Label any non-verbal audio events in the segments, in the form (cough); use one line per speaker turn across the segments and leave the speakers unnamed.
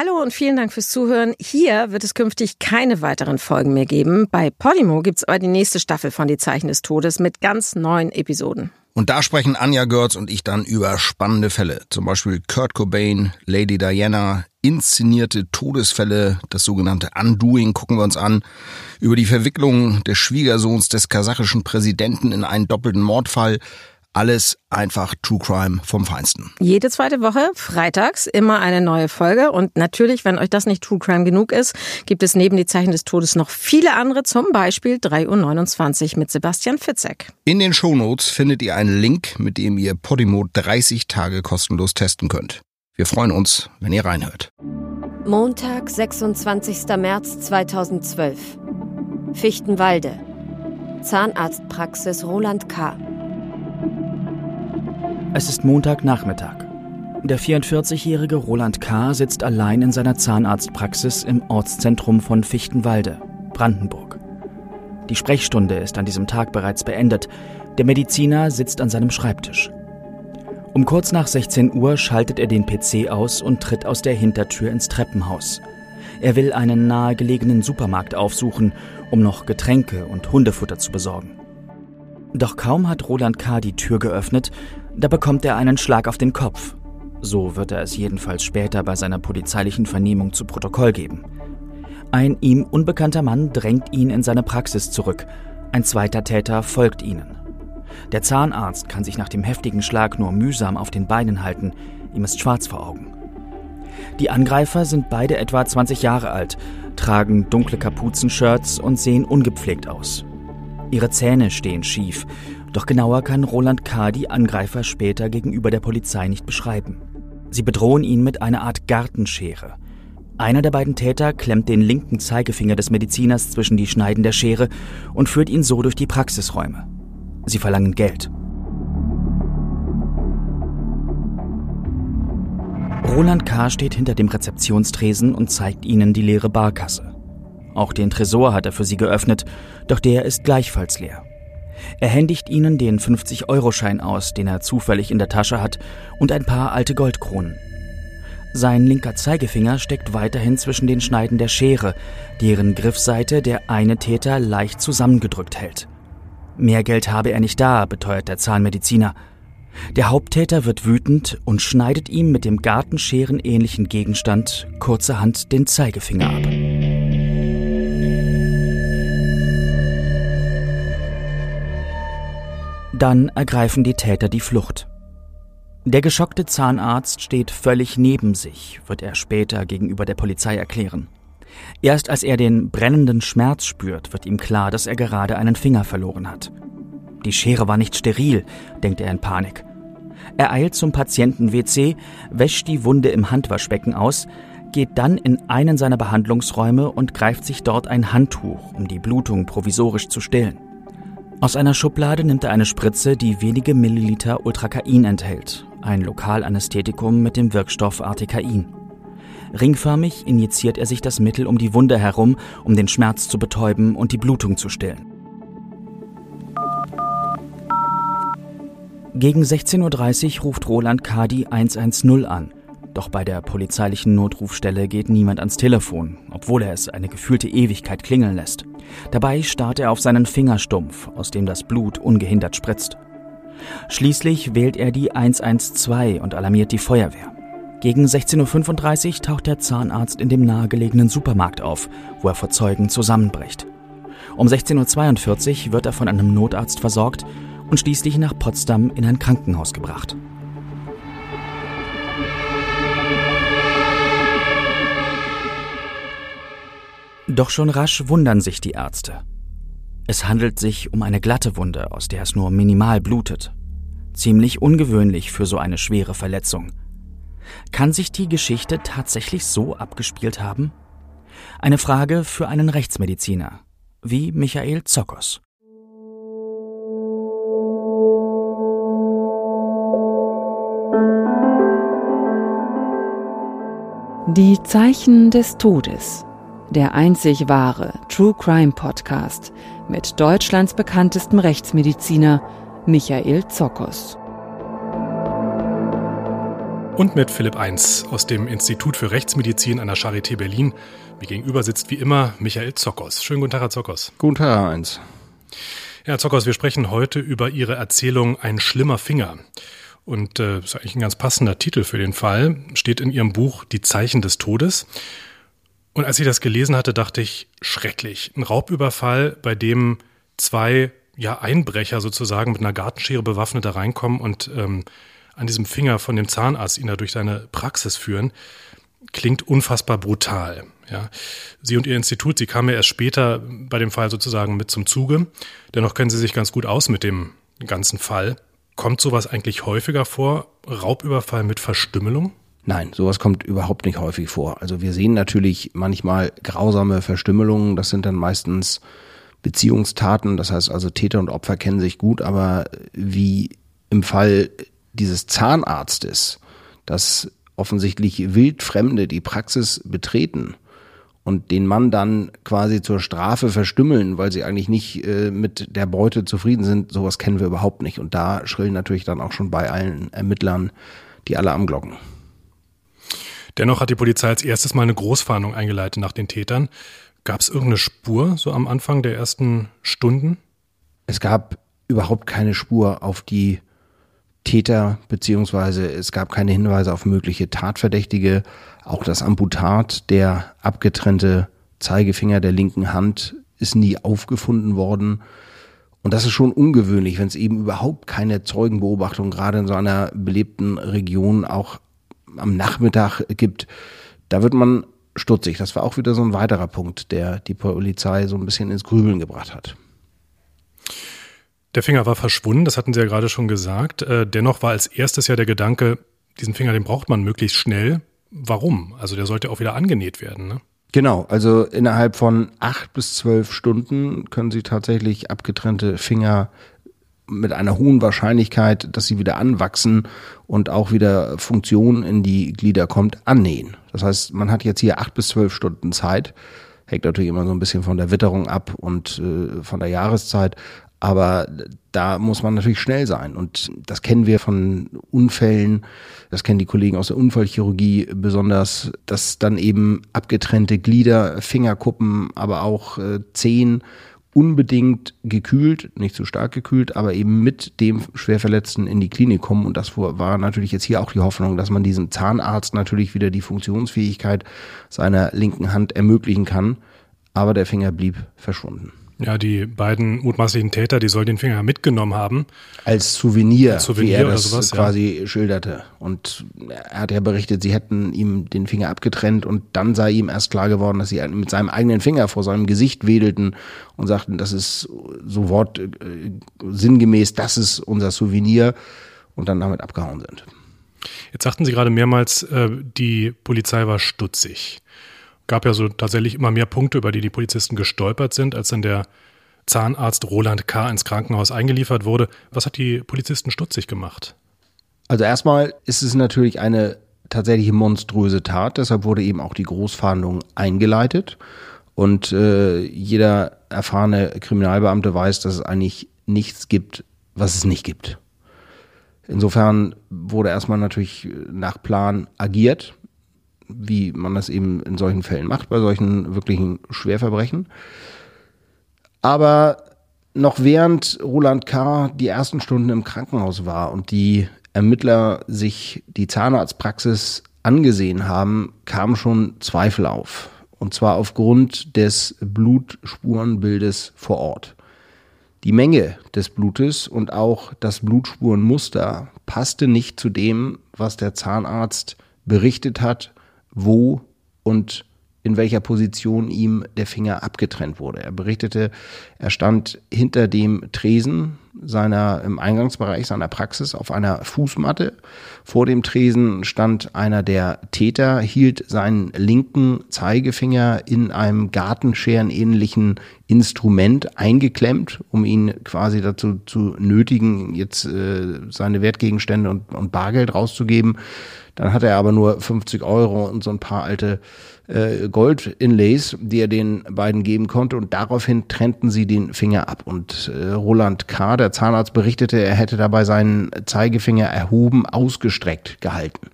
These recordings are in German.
Hallo und vielen Dank fürs Zuhören. Hier wird es künftig keine weiteren Folgen mehr geben. Bei Podimo gibt es aber die nächste Staffel von Die Zeichen des Todes mit ganz neuen Episoden.
Und da sprechen Anja Görz und ich dann über spannende Fälle. Zum Beispiel Kurt Cobain, Lady Diana, inszenierte Todesfälle, das sogenannte Undoing gucken wir uns an. Über die Verwicklung des Schwiegersohns des kasachischen Präsidenten in einen doppelten Mordfall. Alles einfach True Crime vom Feinsten.
Jede zweite Woche, freitags, immer eine neue Folge. Und natürlich, wenn euch das nicht True Crime genug ist, gibt es neben die Zeichen des Todes noch viele andere, zum Beispiel 3.29 Uhr mit Sebastian Fitzek.
In den Shownotes findet ihr einen Link, mit dem ihr Podimo 30 Tage kostenlos testen könnt. Wir freuen uns, wenn ihr reinhört.
Montag, 26. März 2012. Fichtenwalde. Zahnarztpraxis Roland K.
Es ist Montagnachmittag. Der 44-jährige Roland K. sitzt allein in seiner Zahnarztpraxis im Ortszentrum von Fichtenwalde, Brandenburg. Die Sprechstunde ist an diesem Tag bereits beendet. Der Mediziner sitzt an seinem Schreibtisch. Um kurz nach 16 Uhr schaltet er den PC aus und tritt aus der Hintertür ins Treppenhaus. Er will einen nahegelegenen Supermarkt aufsuchen, um noch Getränke und Hundefutter zu besorgen. Doch kaum hat Roland K. die Tür geöffnet, da bekommt er einen Schlag auf den Kopf. So wird er es jedenfalls später bei seiner polizeilichen Vernehmung zu Protokoll geben. Ein ihm unbekannter Mann drängt ihn in seine Praxis zurück. Ein zweiter Täter folgt ihnen. Der Zahnarzt kann sich nach dem heftigen Schlag nur mühsam auf den Beinen halten. Ihm ist schwarz vor Augen. Die Angreifer sind beide etwa 20 Jahre alt, tragen dunkle Kapuzenshirts und sehen ungepflegt aus. Ihre Zähne stehen schief doch genauer kann Roland K. die Angreifer später gegenüber der Polizei nicht beschreiben. Sie bedrohen ihn mit einer Art Gartenschere. Einer der beiden Täter klemmt den linken Zeigefinger des Mediziners zwischen die Schneiden der Schere und führt ihn so durch die Praxisräume. Sie verlangen Geld. Roland K. steht hinter dem Rezeptionstresen und zeigt ihnen die leere Barkasse. Auch den Tresor hat er für sie geöffnet, doch der ist gleichfalls leer. Er händigt ihnen den 50-Euro-Schein aus, den er zufällig in der Tasche hat, und ein paar alte Goldkronen. Sein linker Zeigefinger steckt weiterhin zwischen den Schneiden der Schere, deren Griffseite der eine Täter leicht zusammengedrückt hält. Mehr Geld habe er nicht da, beteuert der Zahnmediziner. Der Haupttäter wird wütend und schneidet ihm mit dem Gartenscheren-ähnlichen Gegenstand kurzerhand den Zeigefinger ab. Dann ergreifen die Täter die Flucht. Der geschockte Zahnarzt steht völlig neben sich, wird er später gegenüber der Polizei erklären. Erst als er den brennenden Schmerz spürt, wird ihm klar, dass er gerade einen Finger verloren hat. Die Schere war nicht steril, denkt er in Panik. Er eilt zum Patienten-WC, wäscht die Wunde im Handwaschbecken aus, geht dann in einen seiner Behandlungsräume und greift sich dort ein Handtuch, um die Blutung provisorisch zu stillen. Aus einer Schublade nimmt er eine Spritze, die wenige Milliliter Ultrakain enthält, ein Lokalanästhetikum mit dem Wirkstoff Artikain. Ringförmig injiziert er sich das Mittel um die Wunde herum, um den Schmerz zu betäuben und die Blutung zu stillen. Gegen 16.30 Uhr ruft Roland Kadi 110 an. Doch bei der polizeilichen Notrufstelle geht niemand ans Telefon, obwohl er es eine gefühlte Ewigkeit klingeln lässt. Dabei starrt er auf seinen Fingerstumpf, aus dem das Blut ungehindert spritzt. Schließlich wählt er die 112 und alarmiert die Feuerwehr. Gegen 16.35 Uhr taucht der Zahnarzt in dem nahegelegenen Supermarkt auf, wo er vor Zeugen zusammenbricht. Um 16.42 Uhr wird er von einem Notarzt versorgt und schließlich nach Potsdam in ein Krankenhaus gebracht. Doch schon rasch wundern sich die Ärzte. Es handelt sich um eine glatte Wunde, aus der es nur minimal blutet. Ziemlich ungewöhnlich für so eine schwere Verletzung. Kann sich die Geschichte tatsächlich so abgespielt haben? Eine Frage für einen Rechtsmediziner, wie Michael Zokos.
Die Zeichen des Todes der einzig wahre True Crime Podcast mit Deutschlands bekanntestem Rechtsmediziner Michael Zokos.
Und mit Philipp Eins aus dem Institut für Rechtsmedizin an der Charité Berlin. Mir gegenüber sitzt wie immer Michael Zockos. Schönen guten Tag, Herr Zockos.
Guten Tag, Herr Eins.
Herr Zockos, wir sprechen heute über Ihre Erzählung Ein schlimmer Finger. Und äh, ist eigentlich ein ganz passender Titel für den Fall. Steht in Ihrem Buch Die Zeichen des Todes. Und als ich das gelesen hatte, dachte ich, schrecklich. Ein Raubüberfall, bei dem zwei ja, Einbrecher sozusagen mit einer Gartenschere bewaffnet da reinkommen und ähm, an diesem Finger von dem Zahnarzt ihn da durch seine Praxis führen, klingt unfassbar brutal. Ja. Sie und Ihr Institut, Sie kamen ja erst später bei dem Fall sozusagen mit zum Zuge. Dennoch kennen Sie sich ganz gut aus mit dem ganzen Fall. Kommt sowas eigentlich häufiger vor? Raubüberfall mit Verstümmelung?
Nein, sowas kommt überhaupt nicht häufig vor. Also wir sehen natürlich manchmal grausame Verstümmelungen. Das sind dann meistens Beziehungstaten. Das heißt also Täter und Opfer kennen sich gut, aber wie im Fall dieses Zahnarztes, dass offensichtlich Wildfremde die Praxis betreten und den Mann dann quasi zur Strafe verstümmeln, weil sie eigentlich nicht äh, mit der Beute zufrieden sind, sowas kennen wir überhaupt nicht. Und da schrillen natürlich dann auch schon bei allen Ermittlern die Alarmglocken.
Dennoch hat die Polizei als erstes mal eine Großfahndung eingeleitet nach den Tätern. Gab es irgendeine Spur so am Anfang der ersten Stunden?
Es gab überhaupt keine Spur auf die Täter, beziehungsweise es gab keine Hinweise auf mögliche Tatverdächtige. Auch das Amputat, der abgetrennte Zeigefinger der linken Hand, ist nie aufgefunden worden. Und das ist schon ungewöhnlich, wenn es eben überhaupt keine Zeugenbeobachtung gerade in so einer belebten Region auch am Nachmittag gibt, da wird man stutzig. Das war auch wieder so ein weiterer Punkt, der die Polizei so ein bisschen ins Grübeln gebracht hat.
Der Finger war verschwunden, das hatten Sie ja gerade schon gesagt. Äh, dennoch war als erstes ja der Gedanke, diesen Finger, den braucht man möglichst schnell. Warum? Also der sollte auch wieder angenäht werden, ne?
Genau, also innerhalb von acht bis zwölf Stunden können Sie tatsächlich abgetrennte Finger mit einer hohen Wahrscheinlichkeit, dass sie wieder anwachsen und auch wieder Funktion in die Glieder kommt, annähen. Das heißt, man hat jetzt hier acht bis zwölf Stunden Zeit. Hängt natürlich immer so ein bisschen von der Witterung ab und äh, von der Jahreszeit. Aber da muss man natürlich schnell sein. Und das kennen wir von Unfällen. Das kennen die Kollegen aus der Unfallchirurgie besonders, dass dann eben abgetrennte Glieder, Fingerkuppen, aber auch äh, Zehen unbedingt gekühlt, nicht zu stark gekühlt, aber eben mit dem Schwerverletzten in die Klinik kommen. Und das war natürlich jetzt hier auch die Hoffnung, dass man diesem Zahnarzt natürlich wieder die Funktionsfähigkeit seiner linken Hand ermöglichen kann. Aber der Finger blieb verschwunden.
Ja, die beiden mutmaßlichen Täter, die sollen den Finger mitgenommen haben.
Als Souvenir, Als Souvenir wie er das sowas, quasi ja. schilderte. Und er hat ja berichtet, sie hätten ihm den Finger abgetrennt und dann sei ihm erst klar geworden, dass sie mit seinem eigenen Finger vor seinem Gesicht wedelten und sagten, das ist so wort äh, sinngemäß, das ist unser Souvenir und dann damit abgehauen sind.
Jetzt sagten Sie gerade mehrmals, äh, die Polizei war stutzig gab ja so tatsächlich immer mehr Punkte, über die die Polizisten gestolpert sind, als dann der Zahnarzt Roland K. ins Krankenhaus eingeliefert wurde. Was hat die Polizisten stutzig gemacht?
Also erstmal ist es natürlich eine tatsächlich monströse Tat, deshalb wurde eben auch die Großfahndung eingeleitet. Und äh, jeder erfahrene Kriminalbeamte weiß, dass es eigentlich nichts gibt, was es nicht gibt. Insofern wurde erstmal natürlich nach Plan agiert wie man das eben in solchen Fällen macht, bei solchen wirklichen Schwerverbrechen. Aber noch während Roland K. die ersten Stunden im Krankenhaus war und die Ermittler sich die Zahnarztpraxis angesehen haben, kamen schon Zweifel auf. Und zwar aufgrund des Blutspurenbildes vor Ort. Die Menge des Blutes und auch das Blutspurenmuster passte nicht zu dem, was der Zahnarzt berichtet hat wo und in welcher Position ihm der Finger abgetrennt wurde. Er berichtete, er stand hinter dem Tresen seiner, im Eingangsbereich seiner Praxis auf einer Fußmatte. Vor dem Tresen stand einer der Täter, hielt seinen linken Zeigefinger in einem gartenscherenähnlichen Instrument eingeklemmt, um ihn quasi dazu zu nötigen, jetzt äh, seine Wertgegenstände und, und Bargeld rauszugeben. Dann hatte er aber nur 50 Euro und so ein paar alte äh, Gold-Inlays, die er den beiden geben konnte. Und daraufhin trennten sie den Finger ab. Und äh, Roland K., der Zahnarzt, berichtete, er hätte dabei seinen Zeigefinger erhoben, ausgestreckt gehalten.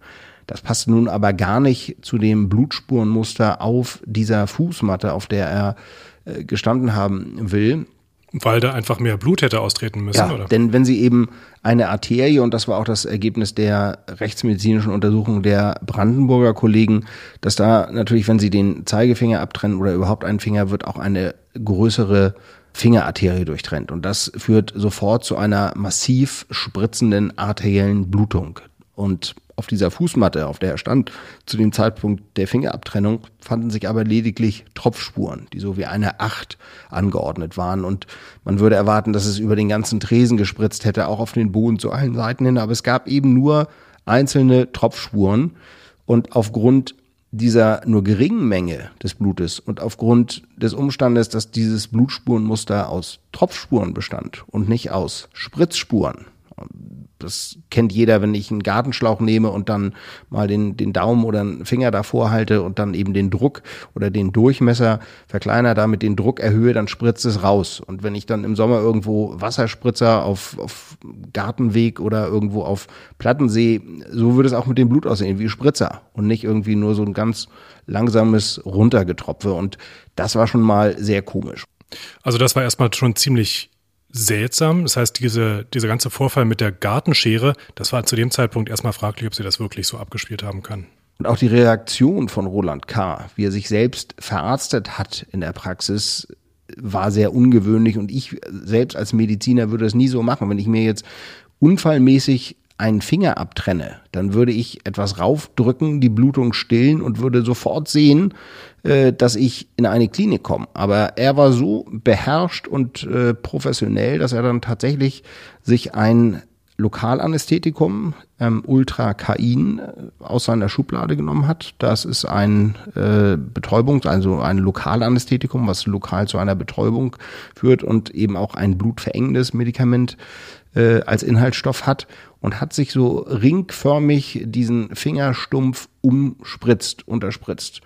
Das passt nun aber gar nicht zu dem Blutspurenmuster auf dieser Fußmatte, auf der er äh, gestanden haben will.
Weil da einfach mehr Blut hätte austreten müssen,
ja,
oder?
Denn wenn sie eben eine Arterie, und das war auch das Ergebnis der rechtsmedizinischen Untersuchung der Brandenburger Kollegen, dass da natürlich, wenn sie den Zeigefinger abtrennen oder überhaupt einen Finger, wird auch eine größere Fingerarterie durchtrennt. Und das führt sofort zu einer massiv spritzenden arteriellen Blutung. Und auf dieser Fußmatte, auf der er stand, zu dem Zeitpunkt der Fingerabtrennung, fanden sich aber lediglich Tropfspuren, die so wie eine Acht angeordnet waren. Und man würde erwarten, dass es über den ganzen Tresen gespritzt hätte, auch auf den Boden zu allen Seiten hin. Aber es gab eben nur einzelne Tropfspuren. Und aufgrund dieser nur geringen Menge des Blutes und aufgrund des Umstandes, dass dieses Blutspurenmuster aus Tropfspuren bestand und nicht aus Spritzspuren, das kennt jeder, wenn ich einen Gartenschlauch nehme und dann mal den, den Daumen oder einen Finger davor halte und dann eben den Druck oder den Durchmesser verkleiner, damit den Druck erhöhe, dann spritzt es raus. Und wenn ich dann im Sommer irgendwo Wasserspritzer auf, auf Gartenweg oder irgendwo auf Platten sehe, so würde es auch mit dem Blut aussehen, wie Spritzer und nicht irgendwie nur so ein ganz langsames Runtergetropfe. Und das war schon mal sehr komisch.
Also das war erstmal schon ziemlich seltsam. Das heißt, diese, dieser ganze Vorfall mit der Gartenschere, das war zu dem Zeitpunkt erstmal fraglich, ob sie das wirklich so abgespielt haben kann.
Und auch die Reaktion von Roland K., wie er sich selbst verarztet hat in der Praxis, war sehr ungewöhnlich. Und ich selbst als Mediziner würde das nie so machen. Wenn ich mir jetzt unfallmäßig einen Finger abtrenne, dann würde ich etwas raufdrücken, die Blutung stillen und würde sofort sehen, äh, dass ich in eine Klinik komme. Aber er war so beherrscht und äh, professionell, dass er dann tatsächlich sich ein Lokalanästhetikum, ähm, Ultrakain, äh, aus seiner Schublade genommen hat. Das ist ein äh, Betäubung, also ein Lokalanästhetikum, was lokal zu einer Betäubung führt und eben auch ein blutverengendes Medikament äh, als Inhaltsstoff hat und hat sich so ringförmig diesen Fingerstumpf umspritzt, unterspritzt.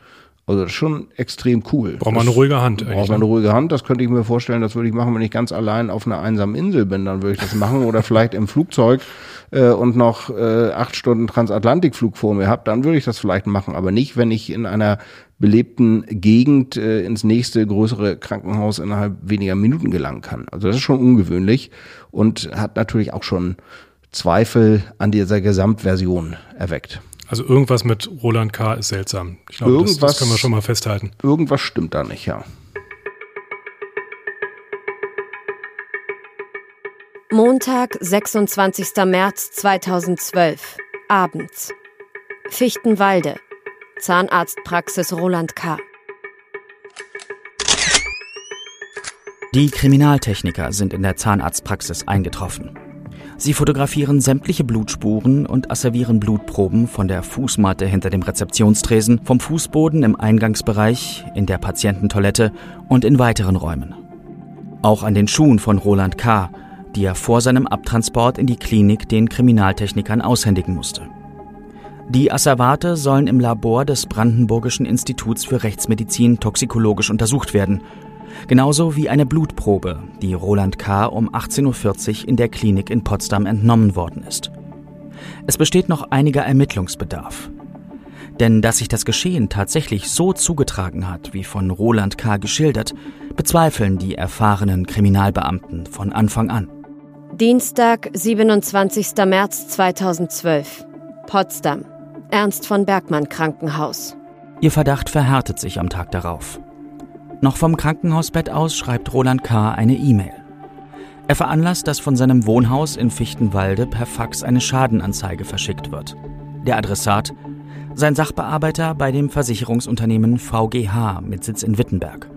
Also das ist schon extrem cool.
Braucht man eine ruhige Hand.
Braucht man eine ne? ruhige Hand. Das könnte ich mir vorstellen, das würde ich machen, wenn ich ganz allein auf einer einsamen Insel bin. Dann würde ich das machen. Oder vielleicht im Flugzeug äh, und noch äh, acht Stunden Transatlantikflug vor mir habe. Dann würde ich das vielleicht machen. Aber nicht, wenn ich in einer belebten Gegend äh, ins nächste größere Krankenhaus innerhalb weniger Minuten gelangen kann. Also das ist schon ungewöhnlich und hat natürlich auch schon Zweifel an dieser Gesamtversion erweckt.
Also irgendwas mit Roland K. ist seltsam. Ich glaube, das, das können wir schon mal festhalten.
Irgendwas stimmt da nicht, ja.
Montag, 26. März 2012. Abends. Fichtenwalde. Zahnarztpraxis Roland K.
Die Kriminaltechniker sind in der Zahnarztpraxis eingetroffen. Sie fotografieren sämtliche Blutspuren und asservieren Blutproben von der Fußmatte hinter dem Rezeptionstresen, vom Fußboden im Eingangsbereich, in der Patiententoilette und in weiteren Räumen. Auch an den Schuhen von Roland K., die er vor seinem Abtransport in die Klinik den Kriminaltechnikern aushändigen musste. Die Asservate sollen im Labor des Brandenburgischen Instituts für Rechtsmedizin toxikologisch untersucht werden Genauso wie eine Blutprobe, die Roland K. um 18.40 Uhr in der Klinik in Potsdam entnommen worden ist. Es besteht noch einiger Ermittlungsbedarf. Denn dass sich das Geschehen tatsächlich so zugetragen hat, wie von Roland K. geschildert, bezweifeln die erfahrenen Kriminalbeamten von Anfang an.
Dienstag, 27. März 2012. Potsdam. Ernst von Bergmann Krankenhaus.
Ihr Verdacht verhärtet sich am Tag darauf. Noch vom Krankenhausbett aus schreibt Roland K. eine E-Mail. Er veranlasst, dass von seinem Wohnhaus in Fichtenwalde per Fax eine Schadenanzeige verschickt wird. Der Adressat sein Sachbearbeiter bei dem Versicherungsunternehmen VGH mit Sitz in Wittenberg.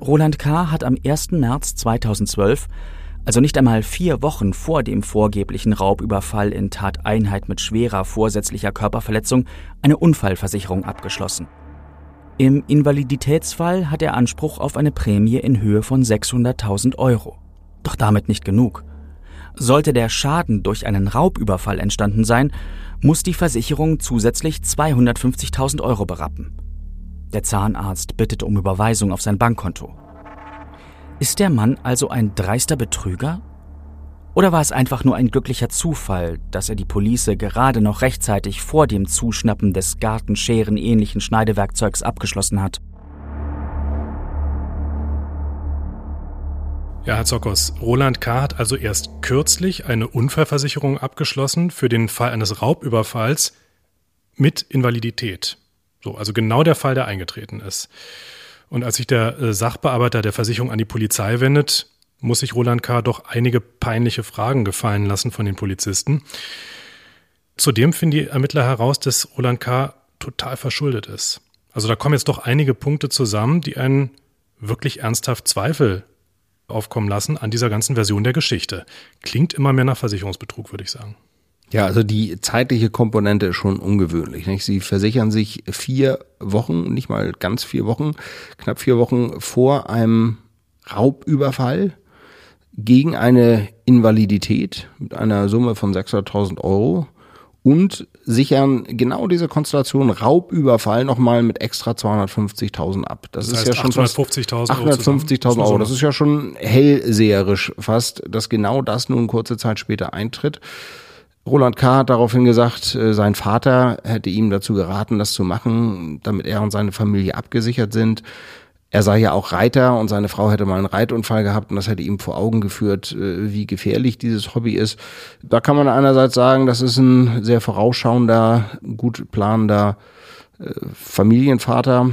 Roland K. hat am 1. März 2012, also nicht einmal vier Wochen vor dem vorgeblichen Raubüberfall in Tateinheit mit schwerer vorsätzlicher Körperverletzung, eine Unfallversicherung abgeschlossen. Im Invaliditätsfall hat er Anspruch auf eine Prämie in Höhe von 600.000 Euro. Doch damit nicht genug. Sollte der Schaden durch einen Raubüberfall entstanden sein, muss die Versicherung zusätzlich 250.000 Euro berappen. Der Zahnarzt bittet um Überweisung auf sein Bankkonto. Ist der Mann also ein dreister Betrüger? Oder war es einfach nur ein glücklicher Zufall, dass er die Police gerade noch rechtzeitig vor dem Zuschnappen des Gartenscheren ähnlichen Schneidewerkzeugs abgeschlossen hat?
Ja, Herr Zokos, Roland K. hat also erst kürzlich eine Unfallversicherung abgeschlossen für den Fall eines Raubüberfalls mit Invalidität. So, also genau der Fall, der eingetreten ist. Und als sich der äh, Sachbearbeiter der Versicherung an die Polizei wendet, muss sich Roland K. doch einige peinliche Fragen gefallen lassen von den Polizisten. Zudem finden die Ermittler heraus, dass Roland K. total verschuldet ist. Also da kommen jetzt doch einige Punkte zusammen, die einen wirklich ernsthaft Zweifel aufkommen lassen an dieser ganzen Version der Geschichte. Klingt immer mehr nach Versicherungsbetrug, würde ich sagen.
Ja, also die zeitliche Komponente ist schon ungewöhnlich. Nicht? Sie versichern sich vier Wochen, nicht mal ganz vier Wochen, knapp vier Wochen vor einem Raubüberfall gegen eine Invalidität mit einer Summe von 600.000 Euro und sichern genau diese Konstellation Raubüberfall nochmal mit extra 250.000 ab. Das, das ist ja schon
850.000
850.000 Euro. Das ist ja schon hellseherisch fast, dass genau das nun kurze Zeit später eintritt. Roland K. hat daraufhin gesagt, äh, sein Vater hätte ihm dazu geraten, das zu machen, damit er und seine Familie abgesichert sind. Er sei ja auch Reiter und seine Frau hätte mal einen Reitunfall gehabt und das hätte ihm vor Augen geführt, äh, wie gefährlich dieses Hobby ist. Da kann man einerseits sagen, das ist ein sehr vorausschauender, gut planender äh, Familienvater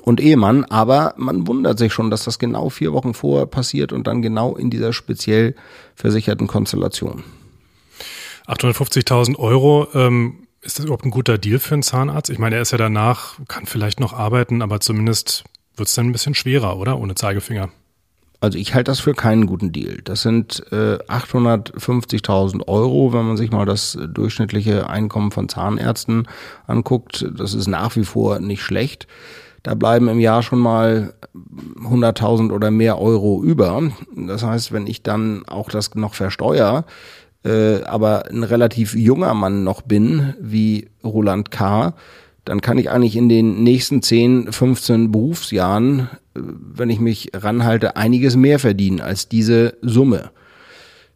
und Ehemann, aber man wundert sich schon, dass das genau vier Wochen vorher passiert und dann genau in dieser speziell versicherten Konstellation.
850.000 Euro, ähm, ist das überhaupt ein guter Deal für einen Zahnarzt? Ich meine, er ist ja danach, kann vielleicht noch arbeiten, aber zumindest wird es dann ein bisschen schwerer, oder? Ohne Zeigefinger.
Also ich halte das für keinen guten Deal. Das sind äh, 850.000 Euro, wenn man sich mal das durchschnittliche Einkommen von Zahnärzten anguckt. Das ist nach wie vor nicht schlecht. Da bleiben im Jahr schon mal 100.000 oder mehr Euro über. Das heißt, wenn ich dann auch das noch versteuere, äh, aber ein relativ junger Mann noch bin, wie Roland K., dann kann ich eigentlich in den nächsten 10, 15 Berufsjahren, äh, wenn ich mich ranhalte, einiges mehr verdienen als diese Summe.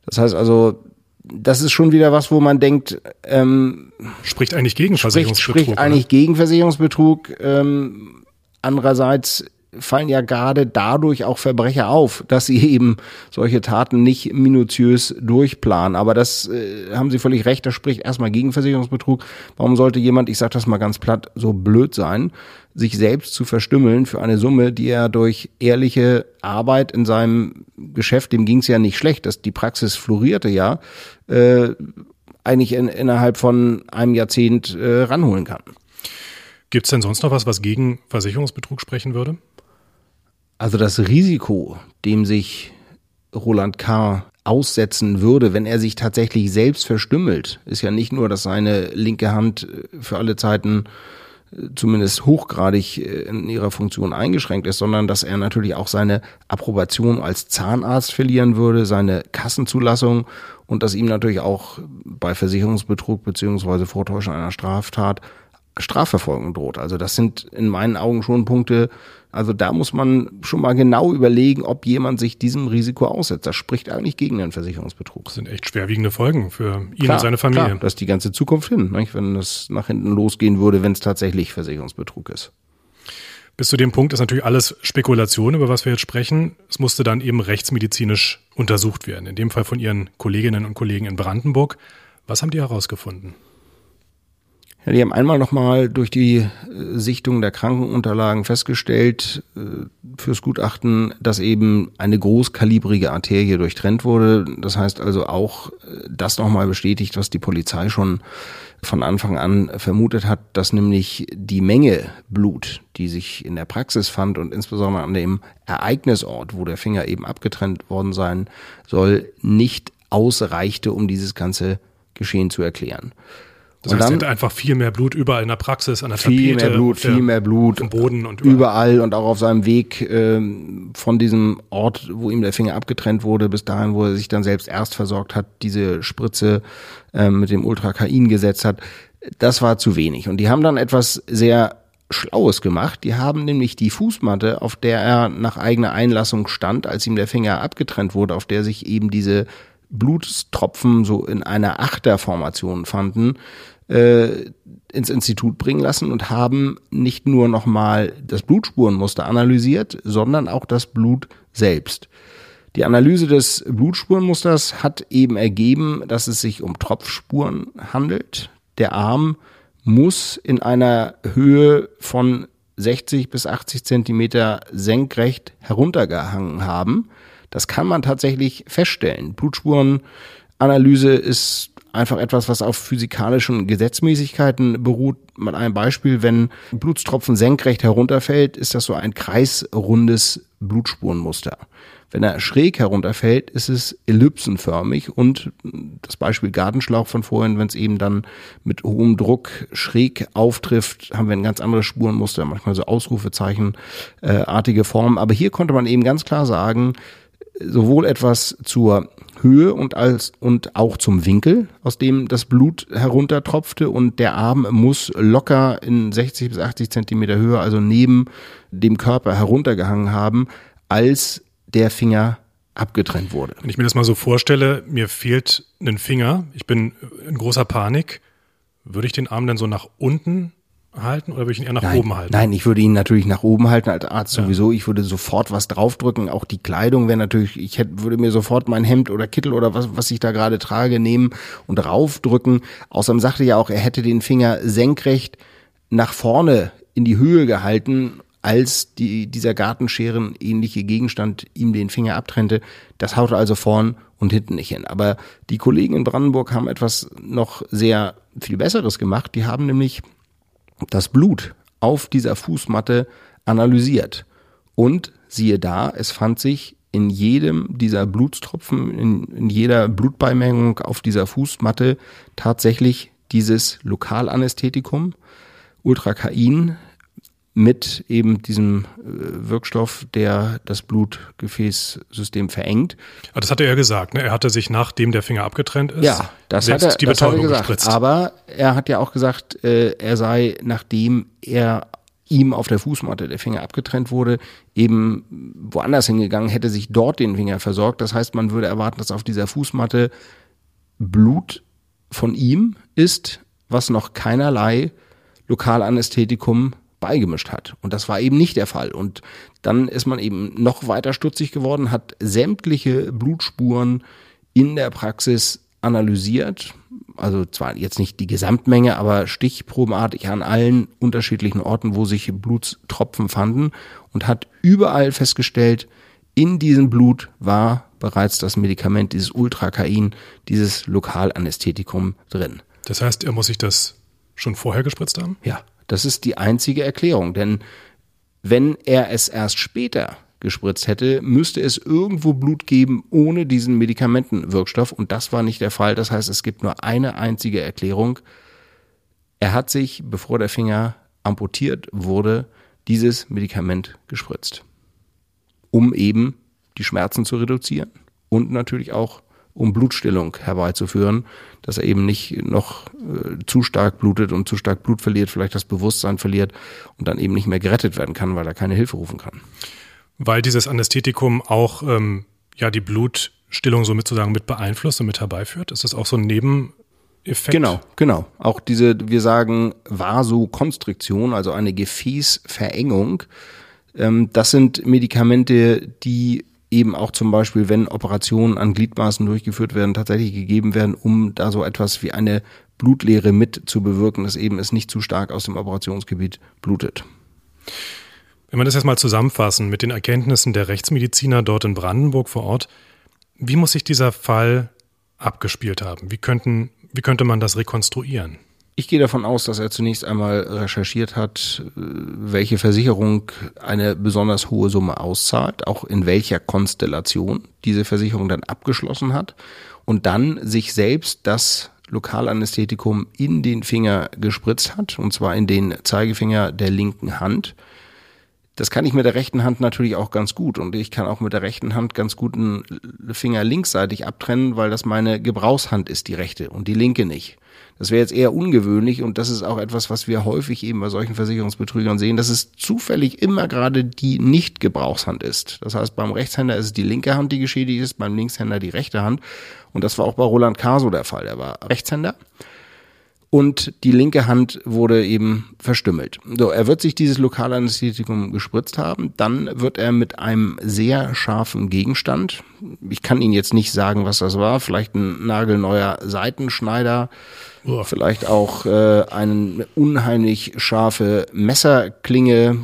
Das heißt also, das ist schon wieder was, wo man denkt, ähm,
spricht eigentlich gegen Versicherungsbetrug.
Spricht, spricht eigentlich gegen Versicherungsbetrug. Ähm, andererseits fallen ja gerade dadurch auch Verbrecher auf, dass sie (laughs) eben solche Taten nicht minutiös durchplanen. Aber das äh, haben Sie völlig recht, das spricht erstmal gegen Versicherungsbetrug. Warum sollte jemand, ich sage das mal ganz platt, so blöd sein, sich selbst zu verstümmeln für eine Summe, die er durch ehrliche Arbeit in seinem Geschäft, dem ging es ja nicht schlecht, dass die Praxis florierte ja, äh, eigentlich in, innerhalb von einem Jahrzehnt äh, ranholen kann.
Gibt es denn sonst noch was, was gegen Versicherungsbetrug sprechen würde?
Also das Risiko, dem sich Roland K. aussetzen würde, wenn er sich tatsächlich selbst verstümmelt, ist ja nicht nur, dass seine linke Hand äh, für alle Zeiten äh, zumindest hochgradig äh, in ihrer Funktion eingeschränkt ist, sondern dass er natürlich auch seine Approbation als Zahnarzt verlieren würde, seine Kassenzulassung und dass ihm natürlich auch bei Versicherungsbetrug beziehungsweise Vortäuschen einer Straftat Strafverfolgung droht. Also das sind in meinen Augen schon Punkte, also da muss man schon mal genau überlegen, ob jemand sich diesem Risiko aussetzt. Das spricht eigentlich gegen den Versicherungsbetrug.
Das sind echt schwerwiegende Folgen für ihn klar, und seine Familie. Klar,
das ist die ganze Zukunft hin, nicht? wenn das nach hinten losgehen würde, wenn es tatsächlich Versicherungsbetrug ist.
Bis zu dem Punkt ist natürlich alles Spekulation, über was wir jetzt sprechen. Es musste dann eben rechtsmedizinisch untersucht werden. In dem Fall von Ihren Kolleginnen und Kollegen in Brandenburg. Was haben die herausgefunden?
Die haben einmal nochmal durch die äh, Sichtung der Krankenunterlagen festgestellt, äh, fürs Gutachten, dass eben eine großkalibrige Arterie durchtrennt wurde. Das heißt also auch äh, das nochmal bestätigt, was die Polizei schon von Anfang an vermutet hat, dass nämlich die Menge Blut, die sich in der Praxis fand und insbesondere an dem Ereignisort, wo der Finger eben abgetrennt worden sein soll, nicht ausreichte, um dieses ganze Geschehen zu erklären.
Das heißt, dann, einfach viel mehr Blut überall in der Praxis, an der
viel
Tapete,
mehr Blut, viel mehr Blut,
im Boden und
überall. überall und auch auf seinem Weg äh, von diesem Ort, wo ihm der Finger abgetrennt wurde, bis dahin, wo er sich dann selbst erst versorgt hat, diese Spritze äh, mit dem Ultrakain gesetzt hat. Das war zu wenig. Und die haben dann etwas sehr Schlaues gemacht. Die haben nämlich die Fußmatte, auf der er nach eigener Einlassung stand, als ihm der Finger abgetrennt wurde, auf der sich eben diese Blutstropfen so in einer Achterformation fanden, äh, ins Institut bringen lassen und haben nicht nur nochmal das Blutspurenmuster analysiert, sondern auch das Blut selbst. Die Analyse des Blutspurenmusters hat eben ergeben, dass es sich um Tropfspuren handelt. Der Arm muss in einer Höhe von 60 bis 80 Zentimeter senkrecht heruntergehangen haben. Das kann man tatsächlich feststellen. Blutspurenanalyse ist einfach etwas, was auf physikalischen Gesetzmäßigkeiten beruht. Mal ein Beispiel, wenn Blutstropfen senkrecht herunterfällt, ist das so ein kreisrundes Blutspurenmuster. Wenn er schräg herunterfällt, ist es ellipsenförmig und das Beispiel Gartenschlauch von vorhin, wenn es eben dann mit hohem Druck schräg auftrifft, haben wir ein ganz anderes Spurenmuster, manchmal so Ausrufezeichenartige Formen. Aber hier konnte man eben ganz klar sagen, sowohl etwas zur Höhe und als und auch zum Winkel, aus dem das Blut heruntertropfte. Und der Arm muss locker in 60 bis 80 Zentimeter Höhe, also neben dem Körper heruntergehangen haben, als der Finger abgetrennt wurde.
Wenn ich mir das mal so vorstelle, mir fehlt ein Finger, ich bin in großer Panik, würde ich den Arm dann so nach unten halten oder würde ich ihn eher nach
nein,
oben halten?
Nein, ich würde ihn natürlich nach oben halten als Arzt ja. sowieso. Ich würde sofort was draufdrücken. Auch die Kleidung wäre natürlich, ich hätte, würde mir sofort mein Hemd oder Kittel oder was, was ich da gerade trage, nehmen und raufdrücken. Außerdem sagte ja auch, er hätte den Finger senkrecht nach vorne in die Höhe gehalten als die, dieser Gartenscheren ähnliche Gegenstand ihm den Finger abtrennte. Das haute also vorn und hinten nicht hin. Aber die Kollegen in Brandenburg haben etwas noch sehr viel Besseres gemacht. Die haben nämlich das Blut auf dieser Fußmatte analysiert. Und siehe da, es fand sich in jedem dieser Blutstropfen, in, in jeder Blutbeimengung auf dieser Fußmatte tatsächlich dieses Lokalanästhetikum, Ultrakain, mit eben diesem äh, Wirkstoff, der das Blutgefäßsystem verengt.
Aber das hat er ja gesagt, ne? Er hatte sich nachdem der Finger abgetrennt ist,
ja, das hat er, die das hat er gesagt. Gespritzt. Aber er hat ja auch gesagt, äh, er sei nachdem er ihm auf der Fußmatte der Finger abgetrennt wurde, eben woanders hingegangen, hätte sich dort den Finger versorgt. Das heißt, man würde erwarten, dass auf dieser Fußmatte Blut von ihm ist, was noch keinerlei Lokalanästhetikum beigemischt hat. Und das war eben nicht der Fall. Und dann ist man eben noch weiter stutzig geworden, hat sämtliche Blutspuren in der Praxis analysiert. Also zwar jetzt nicht die Gesamtmenge, aber stichprobenartig an allen unterschiedlichen Orten, wo sich Blutstropfen fanden und hat überall festgestellt, in diesem Blut war bereits das Medikament, dieses Ultrakain, dieses Lokalanästhetikum drin.
Das heißt, er muss sich das schon vorher gespritzt haben?
Ja. Das ist die einzige Erklärung, denn wenn er es erst später gespritzt hätte, müsste es irgendwo Blut geben ohne diesen Medikamentenwirkstoff und das war nicht der Fall. Das heißt, es gibt nur eine einzige Erklärung. Er hat sich, bevor der Finger amputiert wurde, dieses Medikament gespritzt, um eben die Schmerzen zu reduzieren und natürlich auch um Blutstillung herbeizuführen, dass er eben nicht noch äh, zu stark blutet und zu stark Blut verliert, vielleicht das Bewusstsein verliert und dann eben nicht mehr gerettet werden kann, weil er keine Hilfe rufen kann.
Weil dieses Anästhetikum auch ähm, ja die Blutstillung somit sozusagen mit beeinflusst und mit herbeiführt? Ist das auch so ein Nebeneffekt?
Genau, genau. Auch diese, wir sagen Vasokonstriktion, also eine Gefäßverengung. Ähm, das sind Medikamente, die eben auch zum Beispiel, wenn Operationen an Gliedmaßen durchgeführt werden, tatsächlich gegeben werden, um da so etwas wie eine Blutlehre mit zu bewirken, dass eben es nicht zu stark aus dem Operationsgebiet blutet.
Wenn wir das jetzt mal zusammenfassen mit den Erkenntnissen der Rechtsmediziner dort in Brandenburg vor Ort, wie muss sich dieser Fall abgespielt haben? Wie, könnten, wie könnte man das rekonstruieren?
Ich gehe davon aus, dass er zunächst einmal recherchiert hat, welche Versicherung eine besonders hohe Summe auszahlt, auch in welcher Konstellation diese Versicherung dann abgeschlossen hat und dann sich selbst das Lokalanästhetikum in den Finger gespritzt hat, und zwar in den Zeigefinger der linken Hand. Das kann ich mit der rechten Hand natürlich auch ganz gut und ich kann auch mit der rechten Hand ganz gut einen Finger linksseitig abtrennen, weil das meine Gebrauchshand ist, die rechte und die linke nicht. Das wäre jetzt eher ungewöhnlich und das ist auch etwas, was wir häufig eben bei solchen Versicherungsbetrügern sehen, dass es zufällig immer gerade die Nicht-Gebrauchshand ist. Das heißt, beim Rechtshänder ist es die linke Hand, die geschädigt ist, beim Linkshänder die rechte Hand. Und das war auch bei Roland Caso der Fall. Er war Rechtshänder und die linke Hand wurde eben verstümmelt. So, er wird sich dieses Lokalanästhetikum gespritzt haben, dann wird er mit einem sehr scharfen Gegenstand, ich kann Ihnen jetzt nicht sagen, was das war, vielleicht ein nagelneuer Seitenschneider, oh. vielleicht auch äh, eine unheimlich scharfe Messerklinge,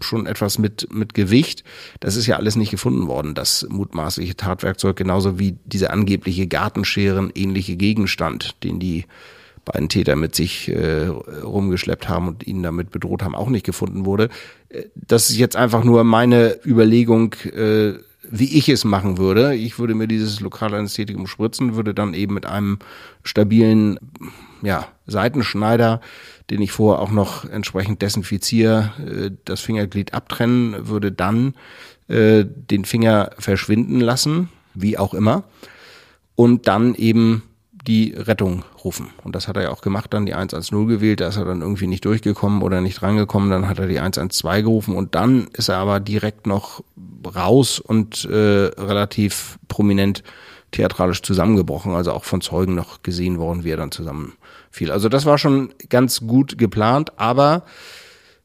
schon etwas mit, mit Gewicht. Das ist ja alles nicht gefunden worden, das mutmaßliche Tatwerkzeug, genauso wie dieser angebliche Gartenscheren ähnliche Gegenstand, den die beiden Täter mit sich äh, rumgeschleppt haben und ihn damit bedroht haben, auch nicht gefunden wurde. Äh, das ist jetzt einfach nur meine Überlegung, äh, wie ich es machen würde. Ich würde mir dieses Lokalanästhetikum spritzen, würde dann eben mit einem stabilen ja, Seitenschneider, den ich vorher auch noch entsprechend desinfiziere, äh, das Fingerglied abtrennen, würde dann äh, den Finger verschwinden lassen, wie auch immer, und dann eben die Rettung rufen. Und das hat er ja auch gemacht, dann die 110 gewählt, da ist er dann irgendwie nicht durchgekommen oder nicht rangekommen, dann hat er die 112 gerufen. Und dann ist er aber direkt noch raus und äh, relativ prominent theatralisch zusammengebrochen, also auch von Zeugen noch gesehen worden, wie er dann zusammenfiel. Also das war schon ganz gut geplant, aber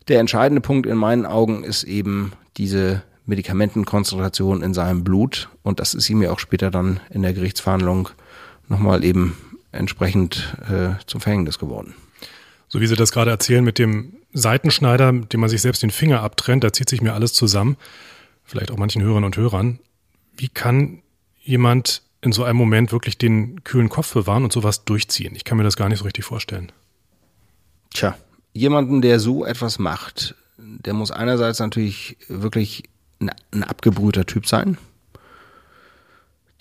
der entscheidende Punkt in meinen Augen ist eben diese Medikamentenkonzentration in seinem Blut. Und das ist ihm ja auch später dann in der Gerichtsverhandlung nochmal eben entsprechend äh, zum Verhängnis geworden.
So wie Sie das gerade erzählen mit dem Seitenschneider, dem man sich selbst den Finger abtrennt, da zieht sich mir alles zusammen, vielleicht auch manchen Hörern und Hörern. Wie kann jemand in so einem Moment wirklich den kühlen Kopf bewahren und sowas durchziehen? Ich kann mir das gar nicht so richtig vorstellen.
Tja, jemanden, der so etwas macht, der muss einerseits natürlich wirklich ein, ein abgebrühter Typ sein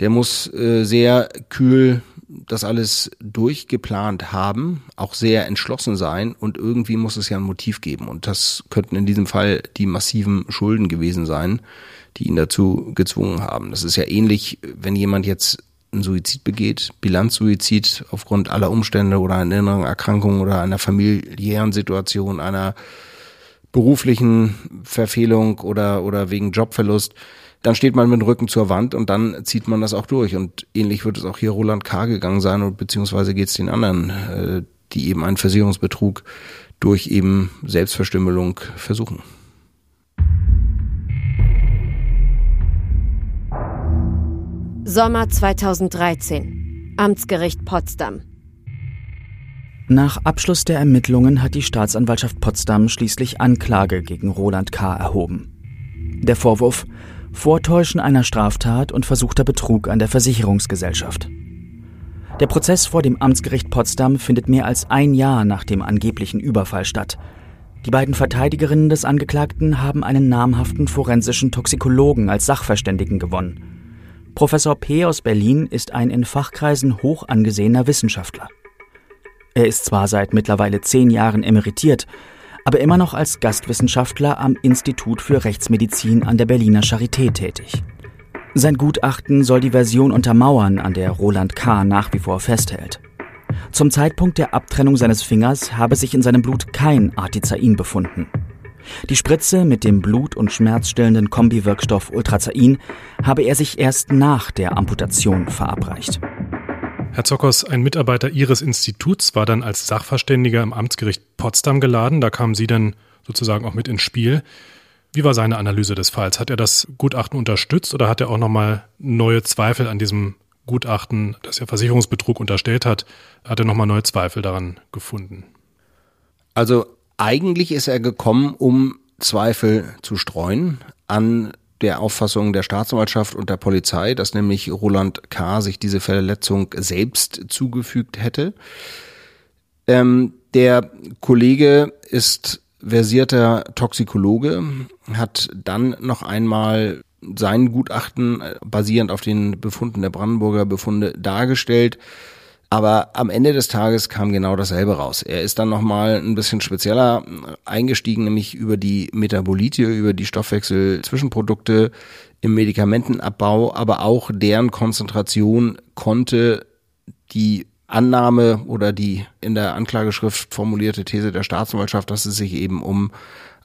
der muss äh, sehr kühl das alles durchgeplant haben, auch sehr entschlossen sein und irgendwie muss es ja ein Motiv geben. Und das könnten in diesem Fall die massiven Schulden gewesen sein, die ihn dazu gezwungen haben. Das ist ja ähnlich, wenn jemand jetzt einen Suizid begeht, Bilanzsuizid aufgrund aller Umstände oder einer inneren Erkrankung oder einer familiären Situation, einer beruflichen Verfehlung oder, oder wegen Jobverlust dann steht man mit dem Rücken zur Wand und dann zieht man das auch durch. Und ähnlich wird es auch hier Roland K. gegangen sein und beziehungsweise geht es den anderen, äh, die eben einen Versicherungsbetrug durch eben Selbstverstümmelung versuchen.
Sommer 2013. Amtsgericht Potsdam.
Nach Abschluss der Ermittlungen hat die Staatsanwaltschaft Potsdam schließlich Anklage gegen Roland K. erhoben. Der Vorwurf Vortäuschen einer Straftat und versuchter Betrug an der Versicherungsgesellschaft. Der Prozess vor dem Amtsgericht Potsdam findet mehr als ein Jahr nach dem angeblichen Überfall statt. Die beiden Verteidigerinnen des Angeklagten haben einen namhaften forensischen Toxikologen als Sachverständigen gewonnen. Professor P. aus Berlin ist ein in Fachkreisen hoch angesehener Wissenschaftler. Er ist zwar seit mittlerweile zehn Jahren emeritiert, aber immer noch als Gastwissenschaftler am Institut für Rechtsmedizin an der Berliner Charité tätig. Sein Gutachten soll die Version untermauern, an der Roland K. nach wie vor festhält. Zum Zeitpunkt der Abtrennung seines Fingers habe sich in seinem Blut kein Artizain befunden. Die Spritze mit dem blut- und schmerzstillenden Kombiwirkstoff Ultrazain habe er sich erst nach der Amputation verabreicht.
Herr Zockers, ein Mitarbeiter Ihres Instituts war dann als Sachverständiger im Amtsgericht Potsdam geladen. Da kamen Sie dann sozusagen auch mit ins Spiel. Wie war seine Analyse des Falls? Hat er das Gutachten unterstützt oder hat er auch nochmal neue Zweifel an diesem Gutachten, das ja Versicherungsbetrug unterstellt hat, hat er nochmal neue Zweifel daran gefunden?
Also eigentlich ist er gekommen, um Zweifel zu streuen an der Auffassung der Staatsanwaltschaft und der Polizei, dass nämlich Roland K. sich diese Verletzung selbst zugefügt hätte. Ähm, der Kollege ist versierter Toxikologe, hat dann noch einmal sein Gutachten basierend auf den Befunden der Brandenburger Befunde dargestellt aber am Ende des Tages kam genau dasselbe raus. Er ist dann nochmal ein bisschen spezieller eingestiegen, nämlich über die Metabolite, über die Stoffwechselzwischenprodukte im Medikamentenabbau, aber auch deren Konzentration konnte die Annahme oder die in der Anklageschrift formulierte These der Staatsanwaltschaft, dass es sich eben um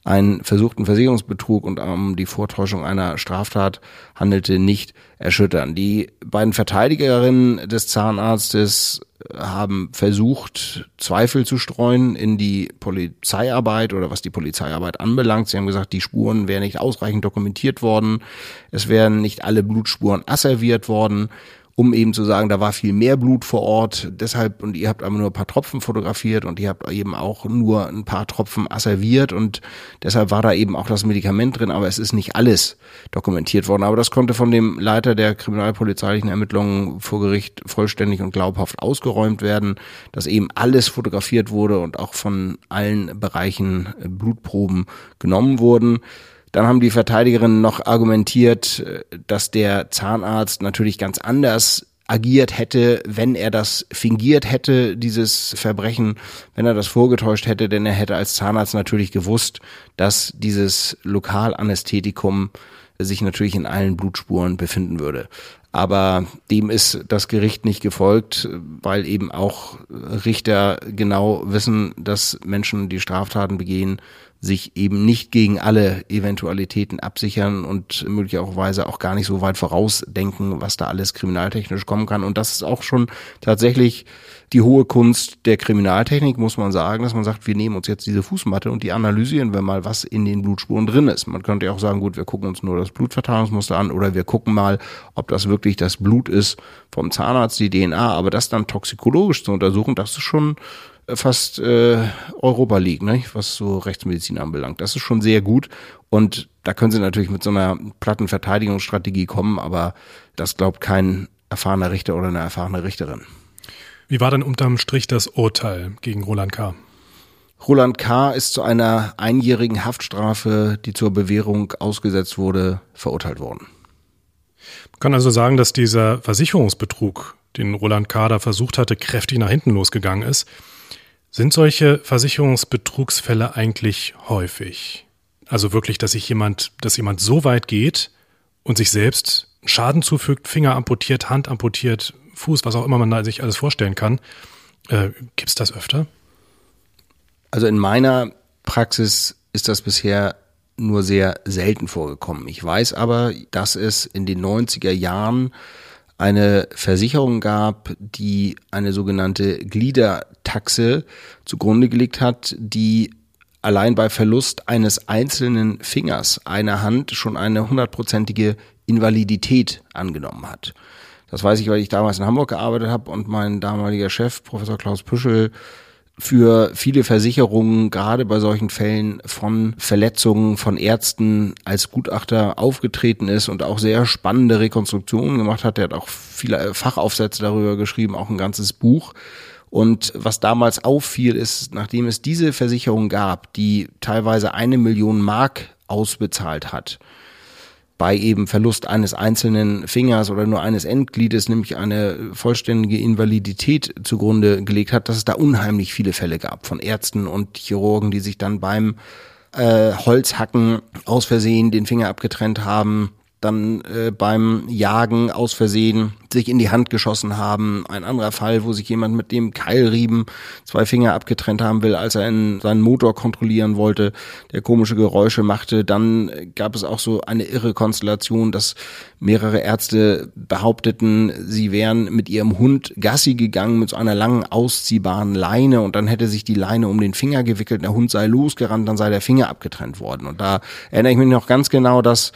einen versuchten Versicherungsbetrug und um die Vortäuschung einer Straftat handelte, nicht erschüttern. Die beiden Verteidigerinnen des Zahnarztes haben versucht, Zweifel zu streuen in die Polizeiarbeit oder was die Polizeiarbeit anbelangt. Sie haben gesagt, die Spuren wären nicht ausreichend dokumentiert worden. Es wären nicht alle Blutspuren asserviert worden um eben zu sagen, da war viel mehr Blut vor Ort. Deshalb, und ihr habt aber nur ein paar Tropfen fotografiert und ihr habt eben auch nur ein paar Tropfen asserviert und deshalb war da eben auch das Medikament drin, aber es ist nicht alles dokumentiert worden. Aber das konnte von dem Leiter der kriminalpolizeilichen Ermittlungen vor Gericht vollständig und glaubhaft ausgeräumt werden, dass eben alles fotografiert wurde und auch von allen Bereichen Blutproben genommen wurden. Dann haben die Verteidigerinnen noch argumentiert, äh, dass der Zahnarzt natürlich ganz anders agiert hätte, wenn er das fingiert hätte, dieses Verbrechen, wenn er das vorgetäuscht hätte, denn er hätte als Zahnarzt natürlich gewusst, dass dieses Lokalanästhetikum sich natürlich in allen Blutspuren befinden würde. Aber dem ist das Gericht nicht gefolgt, weil eben auch Richter genau wissen, dass Menschen, die Straftaten begehen, sich eben nicht gegen alle Eventualitäten absichern und möglicherweise auch gar nicht so weit vorausdenken, was da alles kriminaltechnisch kommen kann. Und das ist auch schon tatsächlich die hohe Kunst der Kriminaltechnik, muss man sagen, dass man sagt, wir nehmen uns jetzt diese Fußmatte und die analysieren wir mal, was in den Blutspuren drin ist. Man könnte ja auch sagen, gut, wir gucken uns nur das Blutverteilungsmuster an oder wir gucken mal, ob das wirklich das Blut ist vom Zahnarzt, die DNA, aber das dann toxikologisch zu untersuchen, das ist schon fast äh, Europa League, ne? was so Rechtsmedizin anbelangt. Das ist schon sehr gut und da können sie natürlich mit so einer platten Verteidigungsstrategie kommen, aber das glaubt kein erfahrener Richter oder eine erfahrene Richterin.
Wie war denn unterm Strich das Urteil gegen Roland K.?
Roland K. ist zu einer einjährigen Haftstrafe, die zur Bewährung ausgesetzt wurde, verurteilt worden.
Man kann also sagen, dass dieser Versicherungsbetrug, den Roland K. da versucht hatte, kräftig nach hinten losgegangen ist. Sind solche Versicherungsbetrugsfälle eigentlich häufig? Also wirklich, dass sich jemand, dass jemand so weit geht und sich selbst Schaden zufügt, Finger amputiert, Hand amputiert, Fuß, was auch immer man sich alles vorstellen kann. Äh, Gibt es das öfter?
Also in meiner Praxis ist das bisher nur sehr selten vorgekommen. Ich weiß aber, dass es in den 90er Jahren eine Versicherung gab, die eine sogenannte Gliedertaxe zugrunde gelegt hat, die allein bei Verlust eines einzelnen Fingers einer Hand schon eine hundertprozentige Invalidität angenommen hat. Das weiß ich, weil ich damals in Hamburg gearbeitet habe und mein damaliger Chef, Professor Klaus Püschel, für viele Versicherungen gerade bei solchen Fällen von Verletzungen von Ärzten als Gutachter aufgetreten ist und auch sehr spannende Rekonstruktionen gemacht hat. Er hat auch viele Fachaufsätze darüber geschrieben, auch ein ganzes Buch. Und was damals auffiel, ist, nachdem es diese Versicherung gab, die teilweise eine Million Mark ausbezahlt hat, bei eben Verlust eines einzelnen Fingers oder nur eines Endgliedes, nämlich eine vollständige Invalidität zugrunde gelegt hat, dass es da unheimlich viele Fälle gab von Ärzten und Chirurgen, die sich dann beim äh, Holzhacken aus Versehen den Finger abgetrennt haben dann äh, beim Jagen aus Versehen sich in die Hand geschossen haben. Ein anderer Fall, wo sich jemand mit dem Keilriemen zwei Finger abgetrennt haben will, als er in seinen Motor kontrollieren wollte, der komische Geräusche machte. Dann gab es auch so eine irre Konstellation, dass mehrere Ärzte behaupteten, sie wären mit ihrem Hund Gassi gegangen mit so einer langen ausziehbaren Leine und dann hätte sich die Leine um den Finger gewickelt, der Hund sei losgerannt, dann sei der Finger abgetrennt worden. Und da erinnere ich mich noch ganz genau, dass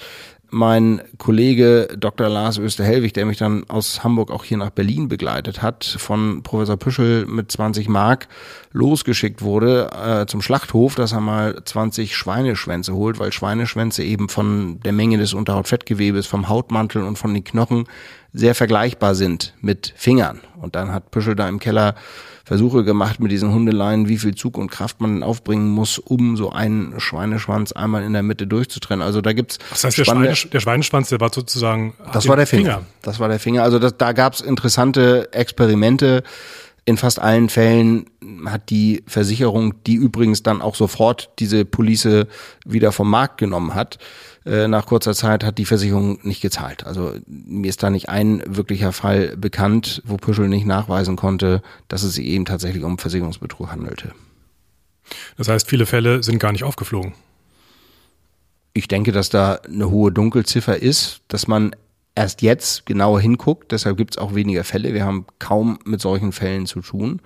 mein Kollege Dr. Lars Österhelwig, der mich dann aus Hamburg auch hier nach Berlin begleitet hat, von Professor Püschel mit 20 Mark losgeschickt wurde äh, zum Schlachthof, dass er mal 20 Schweineschwänze holt, weil Schweineschwänze eben von der Menge des Unterhautfettgewebes, vom Hautmantel und von den Knochen sehr vergleichbar sind mit Fingern. Und dann hat Püschel da im Keller Versuche gemacht mit diesen Hundeleinen, wie viel Zug und Kraft man aufbringen muss, um so einen Schweineschwanz einmal in der Mitte durchzutrennen. Also da gibt's
Das heißt, der, Schweine, der Schweineschwanz, der war sozusagen
Das war der Finger. Finger. Das war der Finger. Also das, da gab's interessante Experimente in fast allen Fällen hat die Versicherung, die übrigens dann auch sofort diese Police wieder vom Markt genommen hat, äh, nach kurzer Zeit hat die Versicherung nicht gezahlt. Also mir ist da nicht ein wirklicher Fall bekannt, wo Püschel nicht nachweisen konnte, dass es sich eben tatsächlich um Versicherungsbetrug handelte.
Das heißt, viele Fälle sind gar nicht aufgeflogen.
Ich denke, dass da eine hohe Dunkelziffer ist, dass man erst jetzt genauer hinguckt. Deshalb gibt es auch weniger Fälle. Wir haben kaum mit solchen Fällen zu tun.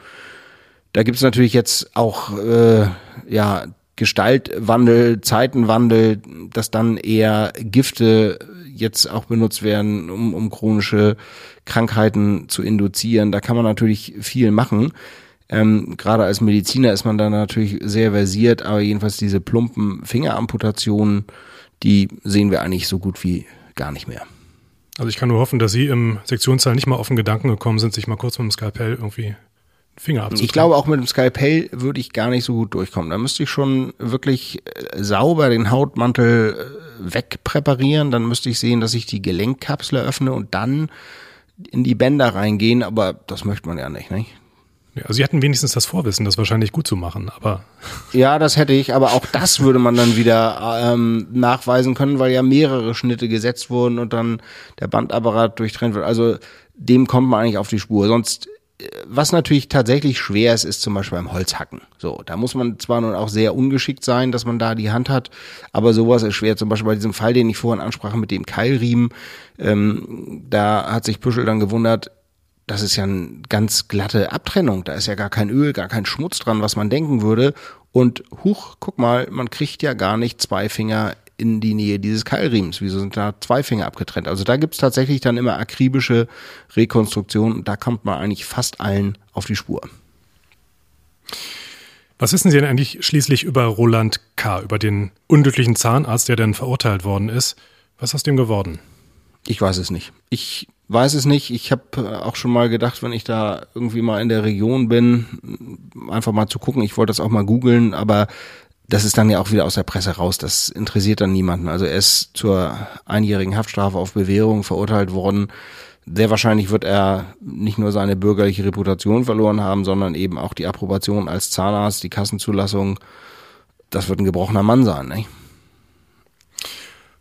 Da gibt es natürlich jetzt auch äh, ja Gestaltwandel, Zeitenwandel, dass dann eher Gifte jetzt auch benutzt werden, um, um chronische Krankheiten zu induzieren. Da kann man natürlich viel machen. Ähm, Gerade als Mediziner ist man da natürlich sehr versiert, aber jedenfalls diese plumpen Fingeramputationen, die sehen wir eigentlich so gut wie gar nicht mehr.
Also ich kann nur hoffen, dass Sie im Sektionssaal nicht mal auf den Gedanken gekommen sind, sich mal kurz mit dem Skalpell irgendwie Finger abzutrennen.
Ich glaube, auch mit dem Skalpell würde ich gar nicht so gut durchkommen. Da müsste ich schon wirklich äh, sauber den Hautmantel äh, wegpräparieren. Dann müsste ich sehen, dass ich die Gelenkkapsel öffne und dann in die Bänder reingehen. Aber das möchte man ja nicht, nicht?
also Sie hatten wenigstens das Vorwissen, das wahrscheinlich gut zu machen, aber. (laughs)
Ja, das hätte ich, aber auch das würde man dann wieder ähm, nachweisen können, weil ja mehrere Schnitte gesetzt wurden und dann der Bandapparat durchtrennt wird. Also dem kommt man eigentlich auf die Spur. Sonst, was natürlich tatsächlich schwer ist, ist zum Beispiel beim Holzhacken. So, da muss man zwar nun auch sehr ungeschickt sein, dass man da die Hand hat, aber sowas ist schwer. Zum Beispiel bei diesem Fall, den ich vorhin ansprach mit dem Keilriemen, ähm, da hat sich Püschel dann gewundert, das ist ja eine ganz glatte Abtrennung. Da ist ja gar kein Öl, gar kein Schmutz dran, was man denken würde. Und huch, guck mal, man kriegt ja gar nicht zwei Finger in die Nähe dieses Keilriemens. Wieso sind da zwei Finger abgetrennt? Also da gibt's tatsächlich dann immer akribische Rekonstruktionen und da kommt man eigentlich fast allen auf die Spur.
Was wissen Sie denn eigentlich schließlich über Roland K., über den unglücklichen Zahnarzt, der dann verurteilt worden ist? Was ist aus dem geworden?
Ich weiß es nicht. Ich weiß es nicht. Ich habe äh, auch schon mal gedacht, wenn ich da irgendwie mal in der Region bin, einfach mal zu gucken. Ich wollte das auch mal googeln, aber das ist dann ja auch wieder aus der Presse raus. Das interessiert dann niemanden. Also er ist zur einjährigen Haftstrafe auf Bewährung verurteilt worden. Sehr wahrscheinlich wird er nicht nur seine bürgerliche Reputation verloren haben, sondern eben auch die Approbation als Zahnarzt, die Kassenzulassung. Das wird ein gebrochener Mann sein. Nicht?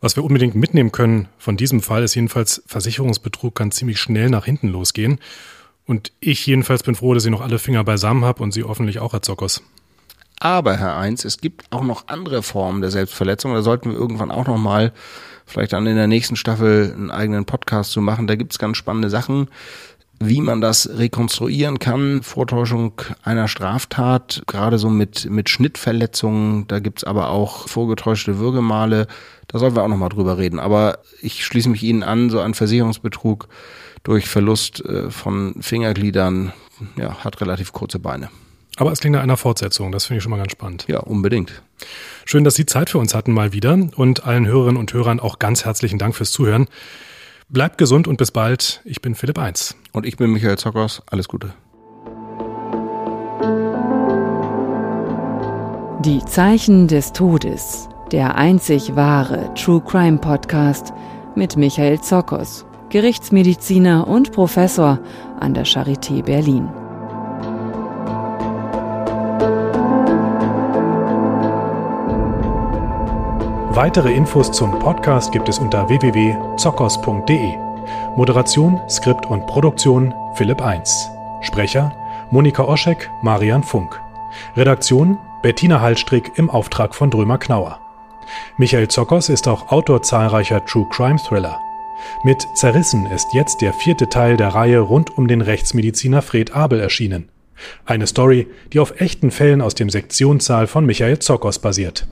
Was wir unbedingt mitnehmen können von diesem Fall ist jedenfalls, Versicherungsbetrug kann ziemlich schnell nach hinten losgehen. Und ich jedenfalls bin froh, dass ich noch alle Finger beisammen habe und Sie hoffentlich auch, Herr Zockers.
Aber, Herr Eins, es gibt auch noch andere Formen der Selbstverletzung. Da sollten wir irgendwann auch noch mal, vielleicht dann in der nächsten Staffel, einen eigenen Podcast zu machen. Da gibt's ganz spannende Sachen wie man das rekonstruieren kann, Vortäuschung einer Straftat, gerade so mit, mit Schnittverletzungen, da gibt's aber auch vorgetäuschte Würgemale, da sollten wir auch nochmal drüber reden. Aber ich schließe mich Ihnen an, so ein Versicherungsbetrug durch Verlust äh, von Fingergliedern, ja, hat relativ kurze Beine.
Aber es klingt nach einer Fortsetzung, das finde ich schon mal ganz spannend.
Ja, unbedingt.
Schön, dass Sie Zeit für uns hatten mal wieder und allen Hörerinnen und Hörern auch ganz herzlichen Dank fürs Zuhören. Bleibt gesund und bis bald. Ich bin Philipp Eins.
Und ich bin Michael Zockers. Alles Gute.
Die Zeichen des Todes. Der einzig wahre True Crime Podcast mit Michael Zockers, Gerichtsmediziner und Professor an der Charité Berlin.
Weitere Infos zum Podcast gibt es unter www.zockers.de. Moderation, Skript und Produktion Philipp 1. Sprecher Monika Oschek, Marian Funk. Redaktion Bettina Hallstrick im Auftrag von Drömer Knauer. Michael Zockers ist auch Autor zahlreicher True Crime Thriller. Mit Zerrissen ist jetzt der vierte Teil der Reihe rund um den Rechtsmediziner Fred Abel erschienen. Eine Story, die auf echten Fällen aus dem Sektionssaal von Michael Zockers basiert.